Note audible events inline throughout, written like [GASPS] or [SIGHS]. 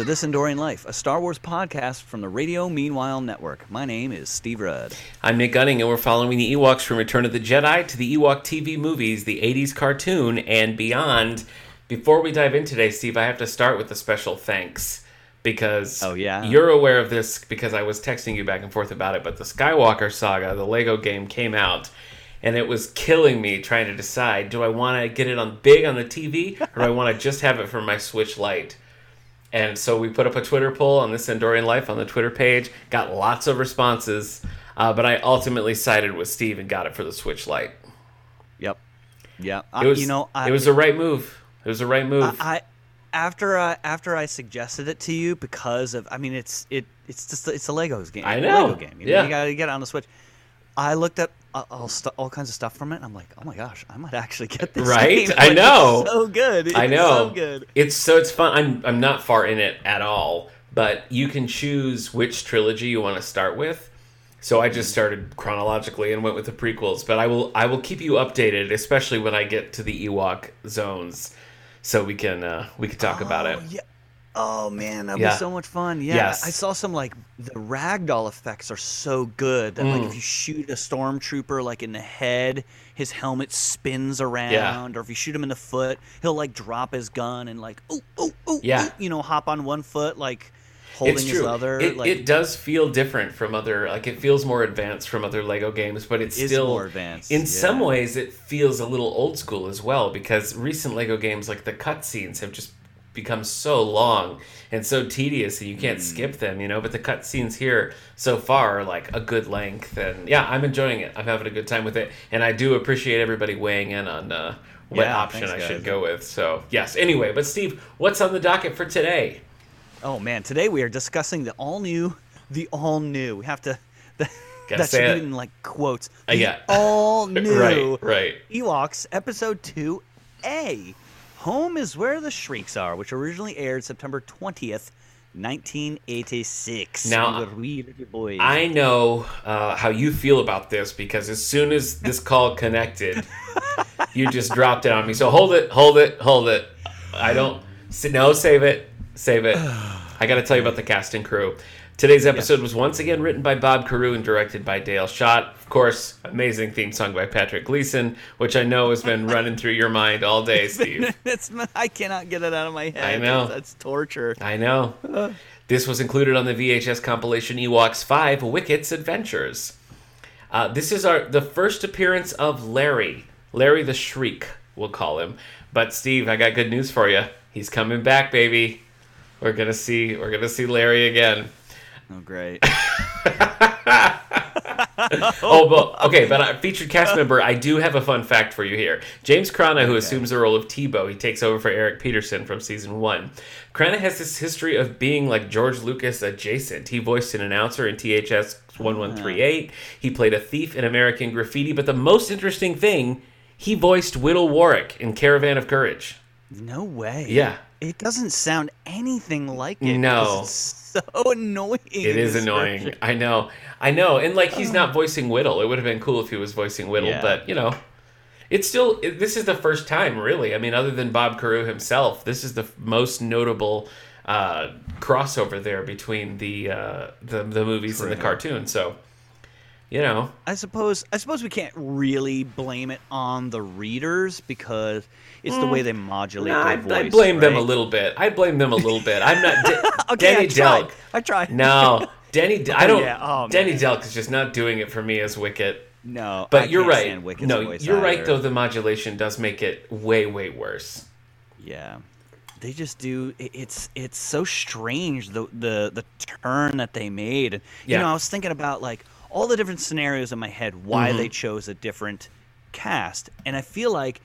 to This Endorian Life, a Star Wars podcast from the Radio Meanwhile Network. My name is Steve Rudd. I'm Nick Gunning, and we're following the Ewoks from Return of the Jedi to the Ewok TV movies, the 80s cartoon, and beyond. Before we dive in today, Steve, I have to start with a special thanks because oh, yeah? you're aware of this because I was texting you back and forth about it, but the Skywalker saga, the Lego game, came out and it was killing me trying to decide do I want to get it on big on the TV or do I want to just have it for my Switch Lite? And so we put up a Twitter poll on this Endorian Life on the Twitter page, got lots of responses, uh, but I ultimately sided with Steve and got it for the Switch Lite. Yep. Yeah. It was, you know, I, it was the right move. It was the right move. I, I after I after I suggested it to you because of I mean it's it it's just it's a Legos game. I know. Lego game. You yeah. Know, you gotta get it on the Switch. I looked at all, st- all kinds of stuff from it. And I'm like, oh my gosh, I might actually get this. Right? Game. [LAUGHS] I know. so good. It's I know. So good. It's so it's fun. I'm I'm not far in it at all, but you can choose which trilogy you want to start with. So I just started chronologically and went with the prequels. But I will I will keep you updated, especially when I get to the Ewok zones, so we can uh, we can talk oh, about it. Yeah. Oh man, that'd yeah. be so much fun. Yeah, yes. I saw some like the ragdoll effects are so good that mm. like if you shoot a stormtrooper like in the head, his helmet spins around, yeah. or if you shoot him in the foot, he'll like drop his gun and like oh oh oh yeah, you know, hop on one foot like holding his other. It, like, it does feel different from other like it feels more advanced from other Lego games, but it's it still more advanced. In yeah. some ways, it feels a little old school as well because recent Lego games like the cutscenes have just become so long and so tedious and you can't mm. skip them, you know. But the cutscenes here so far are like a good length, and yeah, I'm enjoying it. I'm having a good time with it, and I do appreciate everybody weighing in on uh, what yeah, option thanks, I guys. should go with. So yes. Anyway, but Steve, what's on the docket for today? Oh man, today we are discussing the all new, the all new. We have to. [LAUGHS] The, say it. in like quotes. Uh, yeah. [LAUGHS] all new. right, right. Ewoks episode two A. Home is Where the Shrieks Are, which originally aired September 20th, 1986. Now, we. I know uh, how you feel about this because as soon as this call connected, [LAUGHS] you just dropped it on me. So hold it, hold it, hold it. I don't. No, save it, save it. [SIGHS] I got to tell you about the cast and crew. Today's episode was once again written by Bob Carrau and directed by Dale Schott. Of course, amazing theme song by Patrick Gleeson, which I know has been running through your mind all day, Steve. That's, I cannot get it out of my head. I know. That's torture. I know. This was included on the VHS compilation Ewoks 5 Wicket's Adventures. Uh, this is our the first appearance of Larry. Larry the Shriek, we'll call him. But Steve, I got good news for you. He's coming back, baby. We're gonna see we're gonna see Larry again. Oh, great. [LAUGHS] [LAUGHS] oh, but okay, but a featured cast member, I do have a fun fact for you here. James Cranna, who Okay. assumes the role of Teebo, he takes over for Eric Peterson from season one. Cranna has this history of being like George Lucas adjacent. He voiced an announcer in THX 1138. He played a thief in American Graffiti, but the most interesting thing, he voiced Widdle Warrick in Caravan of Courage. No way. Yeah. It doesn't sound anything like it. No. so [LAUGHS] annoying. It is annoying. I know. I know. And like he's not voicing Widdle. It would have been cool if he was voicing Widdle, Yeah. but you know, it's still it, this is the first time really. I mean, other than Bob Carrau himself, this is the most notable uh, crossover there between the uh, the the movies and the True. cartoon. So, you know, I suppose I suppose we can't really blame it on the readers because it's the way mm. they modulate I, their voice. I blame them a little bit. I blame them a little bit. I'm not [LAUGHS] De- Okay, Denny I tried. Delk. I tried. No, [LAUGHS] Denny. D- I don't. yeah. Oh, Denny. Delk is just not doing it for me as Wicket. No, But I you're right. No, you're right though. The modulation does make it way, way worse. Yeah, they just do. It's it's so strange the the the turn that they made. And you know, I was thinking about like all the different scenarios in my head why Mhm. they chose a different cast, and I feel like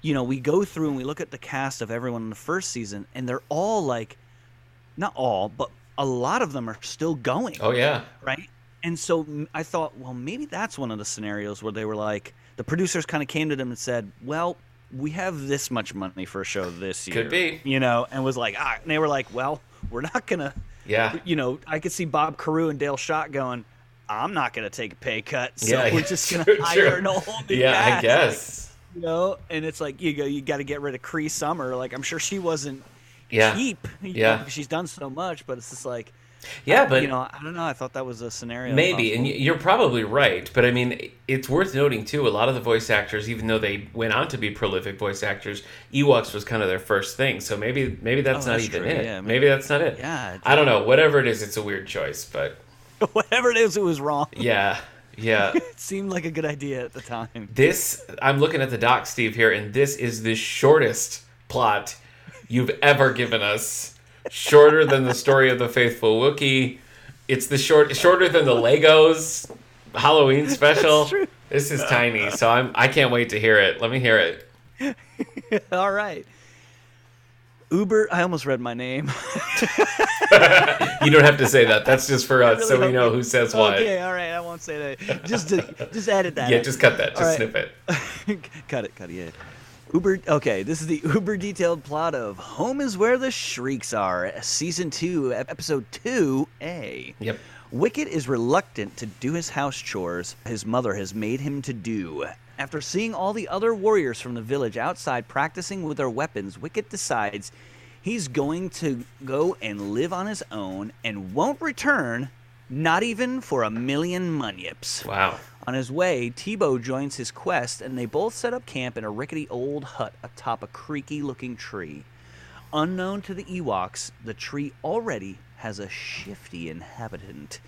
you know we go through and we look at the cast of everyone in the first season, and they're all like, not all, but a lot of them are still going Oh yeah. right? And so I thought, well, maybe that's one of the scenarios where they were like, the producers kind of came to them and said, well, we have this much money for a show this year. Could be. You know, and was like, ah, and they were like, well, we're not going to, Yeah. you know, I could see Bob Carrau and Dale Schott going, I'm not going to take a pay cut. So Yeah, we're just going [LAUGHS] to hire an new Yeah, I cast." guess. you know, and it's like, you go, you got to get rid of Cree Summer. Like, I'm sure she wasn't Yeah. cheap. Yeah. know, she's done so much, but it's just like Yeah, but you know, I don't know. I thought that was a scenario. Maybe, and possible. you're probably right. But I mean, it's worth noting too. A lot of the voice actors, even though they went on to be prolific voice actors, Ewoks was kind of their first thing. So maybe, maybe that's Oh, not that's even true, it. yeah, maybe that's not it. Yeah, I don't know. Whatever it is, it's a weird choice. But [LAUGHS] whatever it is, it was wrong. yeah, yeah. [LAUGHS] It seemed like a good idea at the time. this I'm looking at the doc, Steve here, and this is the shortest plot you've ever given us. Shorter than the story of the faithful Wookiee. It's the short shorter than the Legos Halloween [LAUGHS] special. This is tiny, so I'm I can't wait to hear it. Let me hear it. All right. Uber, I almost read my name. [LAUGHS] You don't have to say that. That's just for us, so really we know who says what. Okay, all right, I won't say that. Just to, just edit that. Yeah, in. just cut that. Just right. snip it. [LAUGHS] cut it, cut it. Yeah. Uber. Okay, this is the uber detailed plot of "Home Is Where the Shrieks Are," season two, episode two A. Yep. Wicket is reluctant to do his house chores his mother has made him to do. After seeing all the other warriors from the village outside practicing with their weapons, Wicket decides he's going to go and live on his own and won't return, not even for a million munyips. Wow. On his way, Teebo joins his quest and they both set up camp in a rickety old hut atop a creaky looking tree. Unknown to the Ewoks, the tree already has a shifty inhabitant.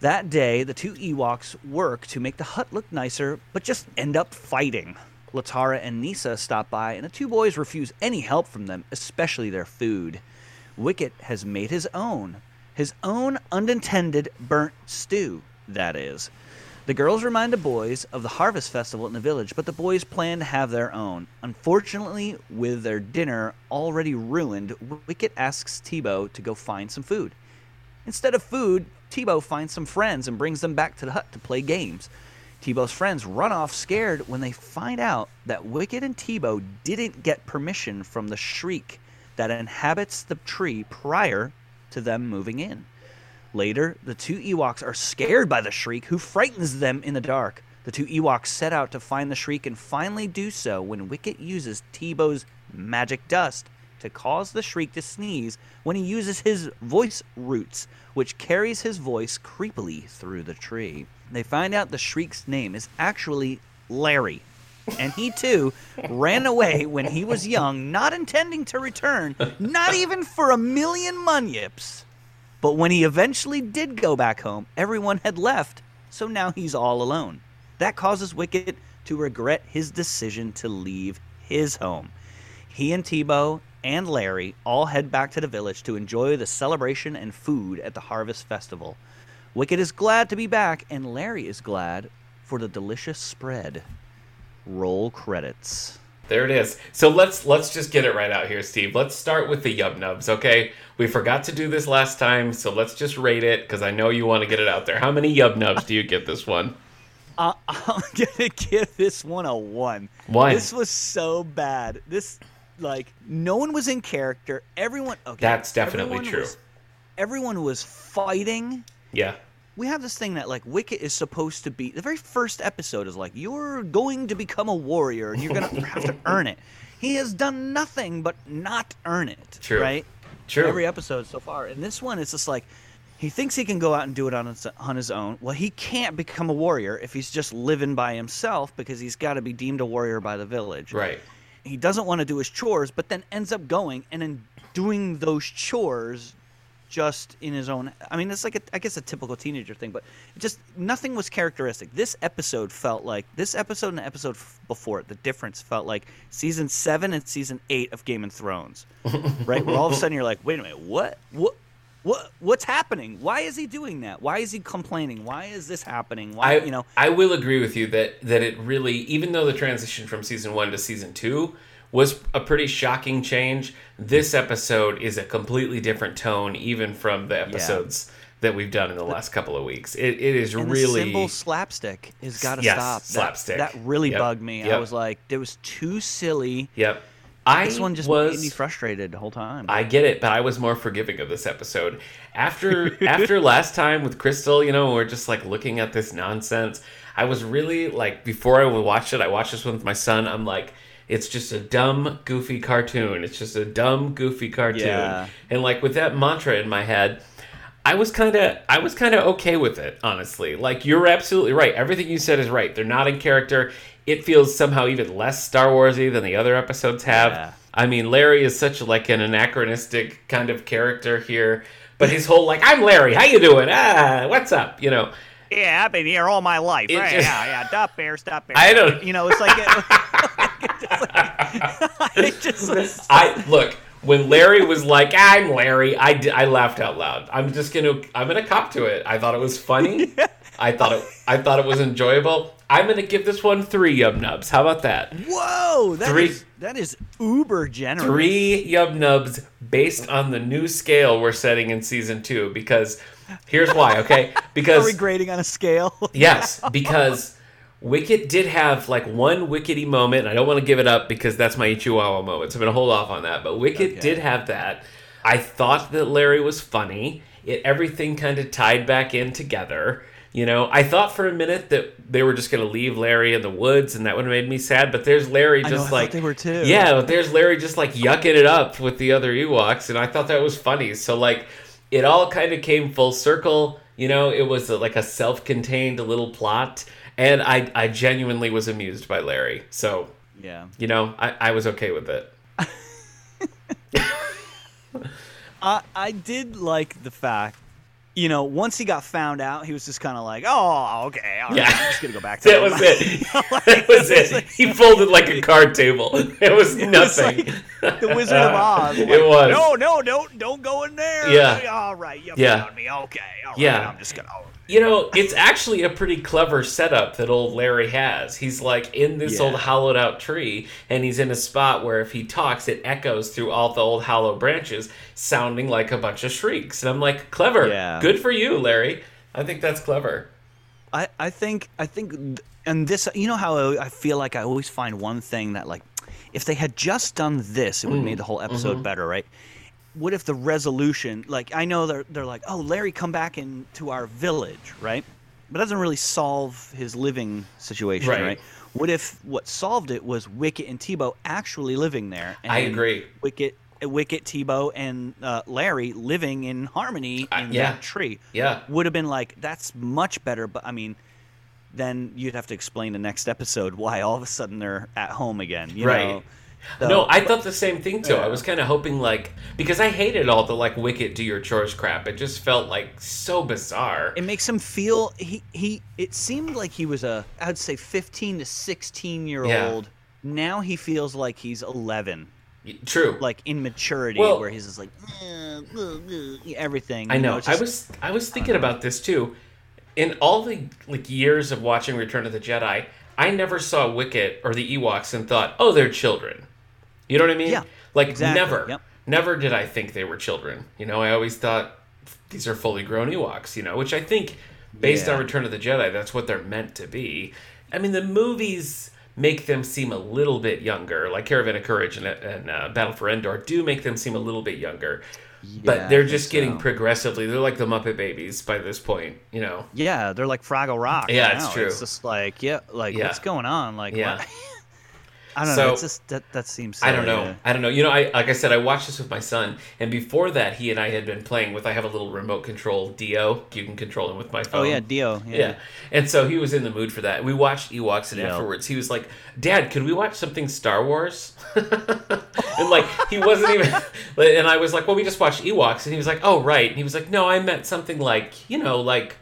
That day, the two Ewoks work to make the hut look nicer, but just end up fighting. Latara and Kneesaa stop by, and the two boys refuse any help from them, especially their food. Wicket has made his own. His own unintended burnt stew, that is. The girls remind the boys of the harvest festival in the village, but the boys plan to have their own. Unfortunately, with their dinner already ruined, Wicket asks Teebo to go find some food. Instead of food, Teebo finds some friends and brings them back to the hut to play games. Teebo's friends run off scared when they find out that Wicket and Teebo didn't get permission from the shriek that inhabits the tree prior to them moving in. Later, the two Ewoks are scared by the Shriek, who frightens them in the dark. The two Ewoks set out to find the Shriek and finally do so when Wicket uses Teebo's magic dust to cause the Shriek to sneeze when he uses his voice roots, which carries his voice creepily through the tree. They find out the Shriek's name is actually Larry. And he too ran away when he was young, not intending to return, not even for a million munyips. But when he eventually did go back home, everyone had left, so now he's all alone. That causes Wicket to regret his decision to leave his home. He and Teebo and Larry all head back to the village to enjoy the celebration and food at the Harvest Festival. Wicket is glad to be back, and Larry is glad for the delicious spread. Roll credits. There it is. So let's let's just get it right out here, Steve. Let's start with the yub nubs, okay? We forgot to do this last time, so let's just rate it because I know you want to get it out there. How many yub nubs do you get this one? Uh, [LAUGHS] I'm gonna give this one a one. One. This was so bad. This, like, no one was in character. Everyone. Okay. That's definitely true. was- everyone was fighting. Yeah. We have this thing that like Wicket is supposed to be. The very first episode is like you're going to become a warrior and you're gonna [LAUGHS] have to earn it. He has done nothing but not earn it. True. Right. True. Every episode so far, and this one, it's just like he thinks he can go out and do it on his, on his own. Well, he can't become a warrior if he's just living by himself because he's got to be deemed a warrior by the village. Right. He doesn't want to do his chores, but then ends up going and then doing those chores just in his own. I mean, it's like a, I guess a typical teenager thing, but just nothing was characteristic. This episode felt like this episode and the episode f- before it. The difference felt like season seven and season eight of Game of Thrones, [LAUGHS] right? Where all of a sudden you're like, wait a minute, what, what? What what's happening? Why is he doing that? Why is he complaining? Why is this happening? Why I you know? I will agree with you that that it really even though the transition from season 1 to season 2 was a pretty shocking change, this episode is a completely different tone even from the episodes that we've done in the last couple of weeks. It, it is And really the symbol slapstick has got to Yes, stop. That- slapstick. That, really Yep, bugged me. I was like, it was too silly. Yep. I This one just was made me frustrated the whole time. I get it, but I was more forgiving of this episode. After [LAUGHS] after last time with Crystal, you know, we're just like looking at this nonsense. I was really like before I watched it, I watched this one with my son. I'm like, It's just a dumb, goofy cartoon. It's just a dumb, goofy cartoon. Yeah. And like with that mantra in my head, I was kind of I was kind of okay with it, honestly. Like you're absolutely right. Everything you said is right. They're not in character. It feels somehow even less Star Warsy than the other episodes have. Yeah. I mean, Larry is such like an anachronistic kind of character here, but his whole like, "I'm Larry. How you doing? Ah, what's up?" You know. Yeah, I've been here all my life. Right, just- yeah, yeah. Stop bear, stop bear. I don't- You know, it's like. [LAUGHS] It, just like, [LAUGHS] I look when Larry was like, "I'm Larry," I, I laughed out loud. I'm just gonna I'm gonna cop to it. I thought it was funny. [LAUGHS] I thought it I thought it was enjoyable. I'm gonna give this one three yub nubs. How about that? whoa, that Three- is- that is uber generous. Three yub nubs based on the new scale we're setting in season two. Because here's why. Okay, Because [LAUGHS] Are we grading on a scale? [LAUGHS] Yes, because Wicket did have like one Wickety moment. and I don't want to give it up because that's my Ichiwawa moment. So I'm to hold off on that. But Wicket Okay. did have that. I thought that Larry was funny. It everything kind of tied back in together. You know, I thought for a minute that they were just going to leave Larry in the woods, and that would have made me sad. But there's Larry I just know, I thought like they were too. Yeah, but there's Larry just like yucking it up with the other Ewoks, and I thought that was funny. So like, it all kind of came full circle. You know, it was a, like a self-contained little plot, and I I genuinely was amused by Larry. So Yeah. you know, I, I was okay with it. [LAUGHS] I I did like the fact, you know, once he got found out, he was just kind of like, oh, okay, all right, Yeah. I'm just gonna go back [LAUGHS] to That was it. [LAUGHS] [LAUGHS] that was it. He folded like a card table. It was It was nothing. like the Wizard of uh, Oz. It was. No, no, don't, don't go in there. Yeah. All right. You Yeah. found me. Okay. All right. Yeah. I'm just gonna. oh. You know, it's actually a pretty clever setup that old Larry has. He's like in this Yeah. old hollowed out tree, and he's in a spot where if he talks, it echoes through all the old hollow branches, sounding like a bunch of shrieks. And I'm like, clever. Yeah. Good for you, Larry. I think that's clever. I, I think I think and this you know how I I feel like I always find one thing that like if they had just done this it would have mm-hmm. made the whole episode mm-hmm. better right what if the resolution like I know they're they're like oh Larry come back into our village right but it doesn't really solve his living situation Right. right, what if what solved it was Wicket and Teebo actually living there and I agree. Wicket Wicket Teebo and uh, Larry living in harmony in yeah. that tree Yeah. would have been like that's much better but i mean then you'd have to explain the next episode why all of a sudden they're at home again you Right. know So- no, I thought the same thing too. I was kind of hoping like because I hated all the like wicked do your chores crap. It just felt like so bizarre. it makes him feel he he it seemed like he was a i'd say 15 to 16 year Yeah. old now he feels like he's 11 True. like in maturity Well- where he's just like "Uh, uh, uh," everything I you know. it's I was I was thinking about this too. In all the like years of watching Return of the Jedi, I never saw Wicket or the Ewoks and thought, "Oh, they're children." You know what I mean? Yeah, Like exactly, never, yep. never did I think they were children. You know, I always thought these are fully grown Ewoks. You know, which I think, based on Return of the Jedi, that's what they're meant to be. I mean, the movies make them seem a little bit younger, like Caravan of Courage and, and uh, Battle for Endor do make them seem a little bit younger. Yeah, but they're just getting so. progressively. They're like the Muppet Babies by this point, you know. yeah they're like fraggle rock Yeah, now. it's true. it's just like yeah like Yeah. what's going on like Yeah. [LAUGHS] what? i don't So- know it's just that that seems I don't know. to- I don't know. You know, I like I said, I watched this with my son, and before that, he and I had been playing with. I have a little remote control Dio. You can control him with my oh, phone. oh phone. yeah dio yeah, Yeah. And so he was in the mood for that. We watched Ewoks, and Yeah. afterwards he was like, "Dad, could we watch something Star Wars?" [LAUGHS] and like he wasn't even. [LAUGHS] And I was like, "Well, we just watched Ewoks," and he was like, "Oh, right." And he was like, "No, I meant something like you know, like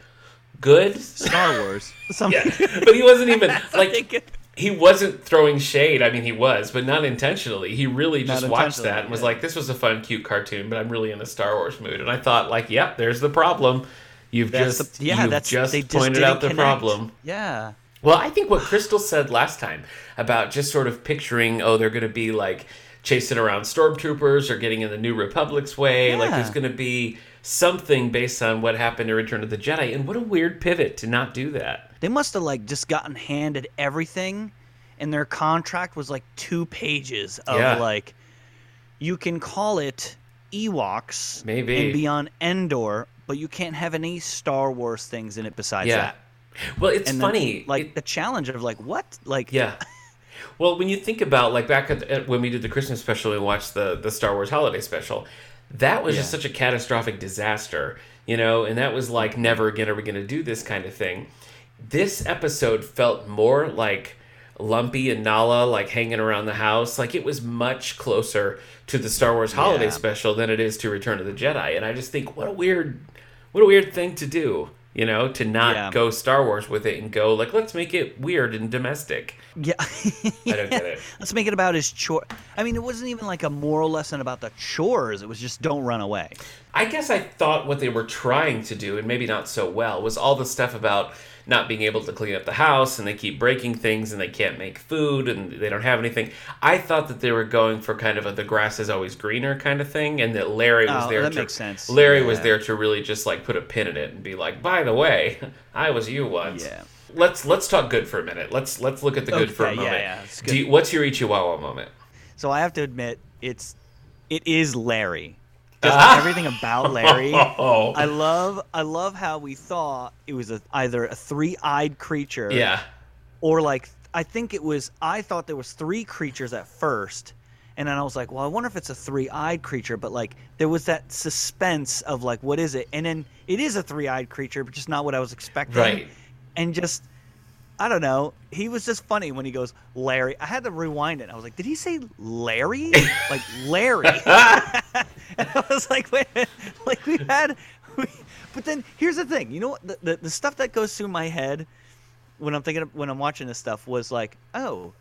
good." star wars [LAUGHS] something Yeah, but he wasn't even Something like good. He wasn't throwing shade. I mean, he was, but not intentionally. He really just watched that and was yeah. like, "This was a fun, cute cartoon," but I'm really in a Star Wars mood. And I thought, like, "Yep, there's the problem. You've That's just the, yeah you've that's just they just pointed out the connect. problem." yeah Well, I think what Crystal said last time about just sort of picturing, oh, they're going to be like chasing around stormtroopers or getting in the New Republic's way. Like there's going to be something based on what happened in Return of the Jedi. And what a weird pivot to not do that. They must have like just gotten handed everything and their contract was like two pages of Yeah. like you can call it ewoks Maybe. and be on endor but you can't have any star wars things in it besides yeah. that Well, it's and then, funny. like It- the challenge of like what like yeah. [LAUGHS] Well, when you think about like back at, at when we did the Christmas special and watched the the Star Wars Holiday Special, that was just such a catastrophic disaster, you know, and that was like never again are we going to do this kind of thing. This episode felt more like Lumpy and Malla like hanging around the house, like it was much closer to the Star Wars Holiday Yeah. Special than it is to Return of the Jedi, and I just think what a weird, what a weird thing to do. You know, to not Yeah. go Star Wars with it and go like, let's make it weird and domestic. Yeah. [LAUGHS] I don't get it. Let's make it about his chore. I mean, it wasn't even like a moral lesson about the chores. It was just don't run away. I guess I thought what they were trying to do, and maybe not so well, was all the stuff about not being able to clean up the house and they keep breaking things and they can't make food and they don't have anything. I thought that they were going for kind of a the grass is always greener kind of thing, and that Larry was Oh, there that to makes sense. Larry was there to really just like put a pin in it and be like, by the way, [LAUGHS] I was you once. Yeah. Let's let's talk good for a minute. Let's let's look at the good for a Okay, yeah, moment. yeah, Do you, what's your Ichiwawa moment? So I have to admit, it's it is Larry. Just [LAUGHS] everything about Larry. Oh, I love I love how we thought it was a, either a three-eyed creature yeah. or like I think it was I thought there was three creatures at first and then I was like, well, I wonder if it's a three-eyed creature, but like there was that suspense of like what is it? And then it is a three-eyed creature, but just not what I was expecting. Right. And just I don't know. He was just funny when he goes Larry. I had to rewind it. I was like, did he say Larry? like Larry. [LAUGHS] [LAUGHS] and [LAUGHS] I was like, wait, [LAUGHS] like we had, we, but then here's the thing. You know what? The, the the stuff that goes through my head when I'm thinking of, when I'm watching this stuff was like, oh,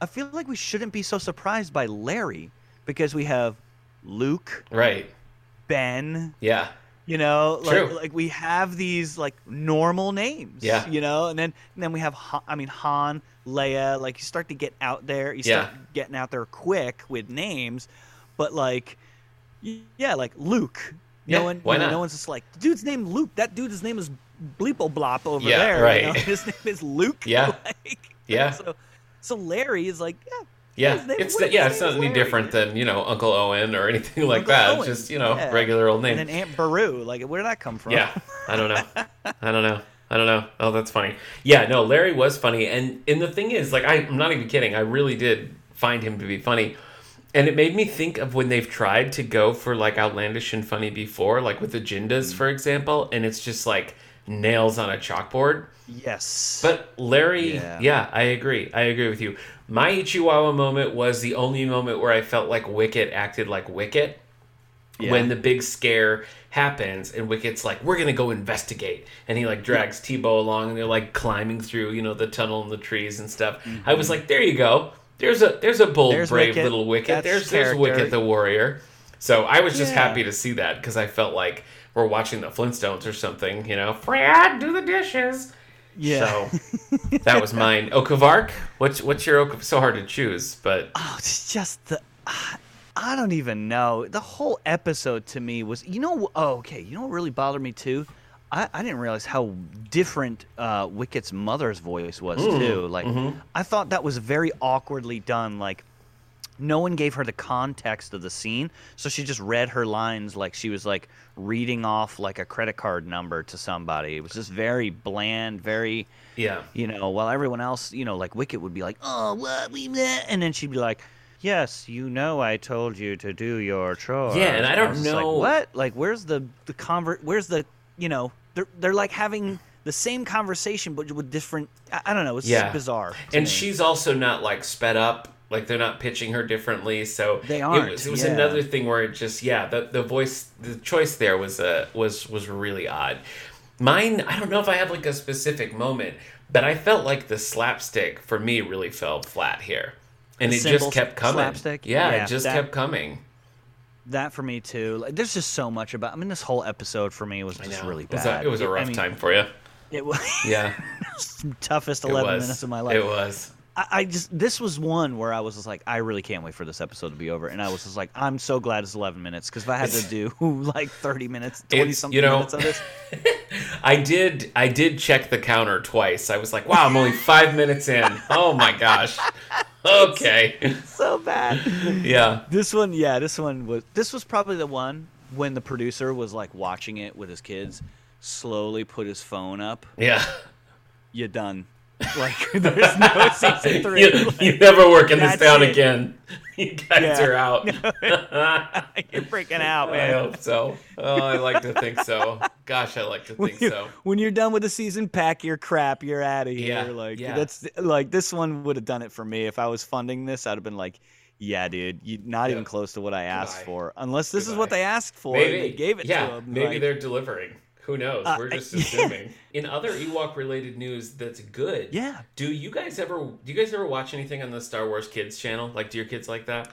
I feel like we shouldn't be so surprised by Larry because we have Luke, Right. Ben, Yeah. you know, like True. like we have these like normal names. Yeah. You know, and then and then we have Han, I mean Han, Leia, like you start to get out there, you start Yeah. getting out there quick with names, but like yeah, like Luke. Yeah, no one why not? no one's just like dude's name Luke. That dude's name is Bleeple Blop over Yeah, there. right. You know? [LAUGHS] His name is Luke. Yeah. [LAUGHS] Like, Yeah. [LAUGHS] So so Larry is like, yeah. Yeah, name- it's what the, his yeah, it's not any different than you know Uncle Owen or anything like Uncle that. Owen, It's just you know yeah. regular old name. And then Aunt Beru, like where did that come from? Yeah, I don't know. I don't know. I don't know. Oh, that's funny. Yeah, no, Larry was funny, and and the thing is, like, I, I'm not even kidding. I really did find him to be funny, and it made me think of when they've tried to go for like outlandish and funny before, like with the Jindas, mm. for example, and it's just like nails on a chalkboard. Yes. But Larry, Yeah. yeah. I agree. I agree with you. My Ichiwawa moment was the only moment where I felt like Wicket acted like Wicket Yeah. when the big scare happens and Wicket's like, "We're gonna go investigate," and he like drags Teebo along and they're like climbing through, you know, the tunnel and the trees and stuff. I was mm-hmm. like, "There you go. There's a there's a bold. There's brave Wicket. little Wicket. That's there's there's. Wicket the warrior." So I was just Yeah. happy to see that because I felt like we're watching the Flintstones or something, you know. Fred, do the dishes. yeah. So [LAUGHS] that was mine. Okavark, what's what's your Oka? So hard to choose, but Oh, it's just the. I don't even know. The whole episode to me was, you know, oh, okay. You know what really bothered me too? I, I didn't realize how different uh, Wicket's mother's voice was too. Like, I thought that was very awkwardly done. Like, no one gave her the context of the scene, so she just read her lines like she was like reading off like a credit card number to somebody. It was just very bland, very yeah, you know, while everyone else, you know, like Wicket would be like, "Oh, what we," met," and then she'd be like, "Yes, you know, I told you to do your chores." Yeah, and I don't just know- like, what. Like, where's the the convert? Where's the you know? They're they're like having the same conversation but with different. I, I don't know. It's Yeah. bizarre. and me. she's also not like sped up. Like they're not pitching her differently, so They It aren't, was, it was yeah. another thing where it just yeah, the the voice, the choice there was uh, was was really odd. Mine, I don't know if I have like a specific moment, but I felt like the slapstick for me really fell flat here, and The it just kept coming. slapstick? Yeah, Yeah, it just that- kept coming. That for me too. Like, there's just so much about. I mean, this whole episode for me was just really it was bad. a, it was a I rough mean, time for you. It was [LAUGHS] Yeah, toughest 11 minutes of my life. It was. I, I just this was one where I was just like, I really can't wait for this episode to be over, and I was just like, I'm so glad it's 11 minutes because if I had to do [LAUGHS] like 30 minutes, 20 It's- something you know- minutes of this, [LAUGHS] I did. I did check the counter twice. I was like, "Wow, I'm only five minutes in." Oh my gosh. Okay. [LAUGHS] so bad. Yeah. This one, yeah, this one was this was probably the one when the producer was like watching it with his kids, slowly put his phone up. Yeah. You're done. [LAUGHS] Like there's no season [LAUGHS] three. you, Like, you never work in this town it. again. [LAUGHS] You guys Yeah. are out. You're freaking out, I hope so. Oh, I like to think so. Gosh, I like to When think you- so. When you're done with the season, pack your crap. You're out of here. Yeah, like yeah. that's like this one would have done it for me if I was funding this. I'd have been like, yeah, dude, you not even close to what I asked Goodbye. for. Unless this is what they asked for. Maybe they gave it yeah, to them. maybe like, they're delivering. Who knows? Uh, We're just [LAUGHS] yeah. assuming. In other Ewok related news that's good. Yeah. Do you guys ever do you guys ever watch anything on the Star Wars Kids channel? Like do your kids like that?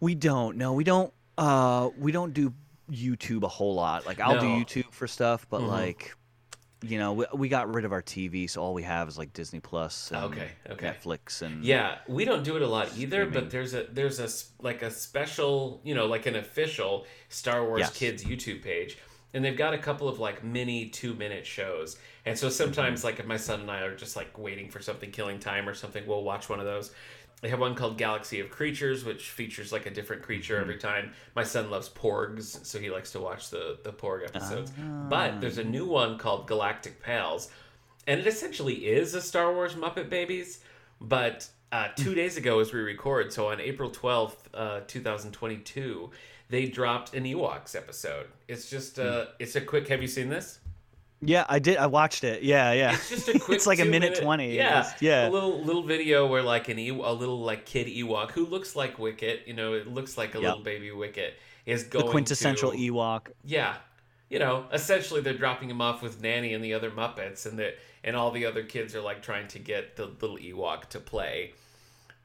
We don't. No, we don't. Uh, we don't do YouTube a whole lot. Like I'll do YouTube for stuff, but Mhm. like, you know, we, we got rid of our TV, so all we have is like Disney Plus, and Okay, okay. Netflix, and Yeah, we don't do it a lot either, Streaming. but there's a there's a like a special, you know, like an official Star Wars Yes. Kids YouTube page. And they've got a couple of like mini 2-minute shows. And so sometimes like if my son and I are just like waiting for something killing time or something, we'll watch one of those. They have one called Galaxy of Creatures, which features like a different creature every time. My son loves porgs, so he likes to watch the the porg episodes. But there's a new one called Galactic Pals, and it essentially is a Star Wars Muppet Babies. But uh, two days ago, as we record, so on April twelfth, uh, two thousand twenty-two, they dropped an Ewoks episode. It's just uh, it's a quick. Have you seen this? yeah, I did. I watched it. Yeah, yeah. It's just a [LAUGHS] quick. It's like a minute two-minute- 20. Yeah, It's- yeah. A little little video where like an Ew- a little like kid Ewok who looks like Wicket. You know, it looks like a Yep. little baby Wicket is going the quintessential to, Ewok. Yeah, you know, essentially they're dropping him off with Nanny and the other Muppets, and that and all the other kids are like trying to get the little Ewok to play,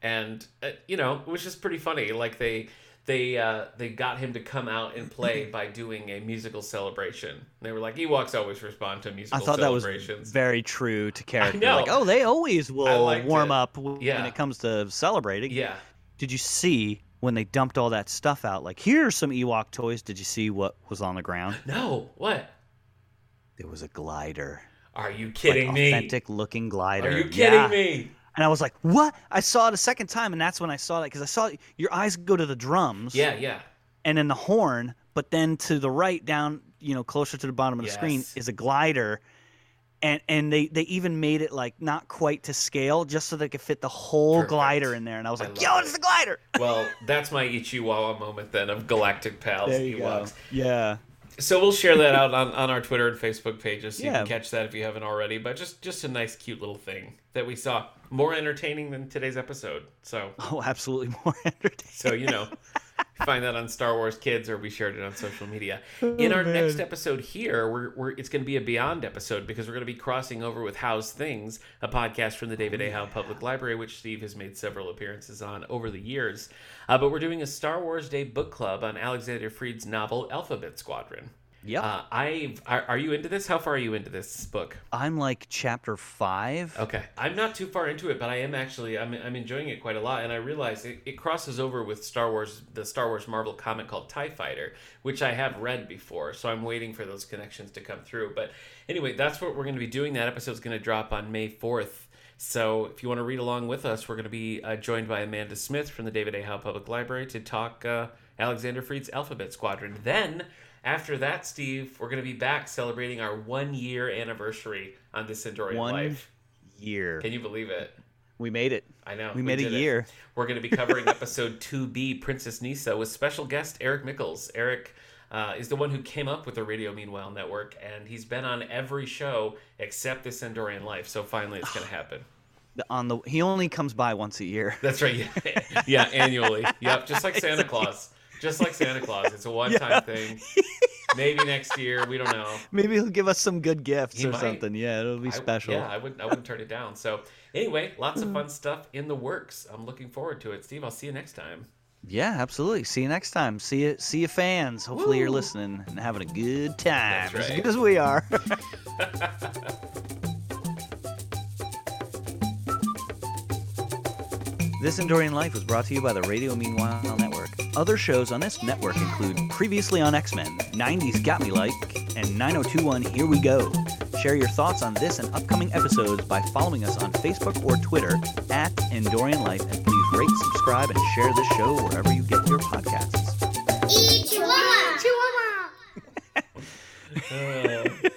and uh, you know, which is pretty funny. Like they they uh, they got him to come out and play [LAUGHS] by doing a musical celebration. They were like, Ewoks always respond to musical. I thought that was very true to character. Like, oh, they always will warm it. up when Yeah. it comes to celebrating. yeah. Did you see when they dumped all that stuff out? Like, here's some Ewok toys. Did you see what was on the ground? [GASPS] No, what? There was a glider. Are you kidding like, me? Authentic looking glider. Are you kidding Yeah. me? And I was like, what? I saw it a second time, and that's when I saw it because I saw your eyes go to the drums. Yeah, yeah. and then the horn, but then to the right down, you know, closer to the bottom of the screen is a glider. And and they, they even made it like not quite to scale just so they could fit the whole Perfect. glider in there. And I was like, love yo, it. it's the glider. Well, that's my Ichiwawa moment then of Galactic Pals Ewoks. Yeah. So we'll share that out on, on our Twitter and Facebook pages so you Yeah. can catch that if you haven't already. But just just a nice, cute little thing that we saw. More entertaining than today's episode. So Oh, absolutely more [LAUGHS] entertaining. so you know, find that on Star Wars Kids or we shared it on social media. [LAUGHS] In our Oh, man. next episode here, we're, we're it's going to be a Beyond episode because we're going to be crossing over with How's Things, a podcast from the David A. Howe Public Library, which Steve has made several appearances on over the years. Uh, but we're doing a Star Wars Day book club on Alexander Freed's novel Alphabet Squadron. Yep. Uh, I are, are you into this? How far are you into this book? I'm like chapter five. Okay, I'm not too far into it, but I am actually I'm, I'm enjoying it quite a lot, and I realize it, it crosses over with Star Wars, the Star Wars Marvel comic called Tie Fighter, which I have read before, so I'm waiting for those connections to come through. But anyway, that's what we're going to be doing. That episode's going to drop on May 4th. So if you want to read along with us, we're going to be uh, joined by Amanda Smith from the David A. Howe Public Library to talk uh, Alexander Freed's Alphabet Squadron. Then after that, Steve, we're going to be back celebrating our one year anniversary on This Endorian One Life. year. Can you believe it? We made it. I know. We made a did it. year. We're going to be covering [LAUGHS] episode 2B, Princess Kneesaa, with special guest Eric Mickles. Eric uh, is the one who came up with the Radio Meanwhile Network, and he's been on every show except This Endorian Life. So finally, it's going to happen. [SIGHS] On the he only comes by once a year. That's right. Yeah, [LAUGHS] yeah annually. Yep, just like [LAUGHS] Santa Claus. Just like Santa Claus. It's a one-time Yeah. thing. Maybe next year. We don't know. [LAUGHS] Maybe he'll give us some good gifts He or might. something. Yeah, it'll be I- special. yeah, I wouldn't. I wouldn't turn it down. So anyway, lots of hmm. fun stuff in the works. I'm looking forward to it. Steve, I'll see you next time. Yeah, absolutely. See you next time. See you, see you, fans. Hopefully you're listening and having a good time, That's as good as we are. [LAUGHS] This Endorian Life was brought to you by the Radio Meanwhile. Other shows on this network include Previously on X Men, 90s Got Me Like, and 9021 Here We Go. Share your thoughts on this and upcoming episodes by following us on Facebook or Twitter at Endorian Life, and please rate, subscribe, and share this show wherever you get your podcasts. Chihuahua. Chihuahua. [LAUGHS] Uh,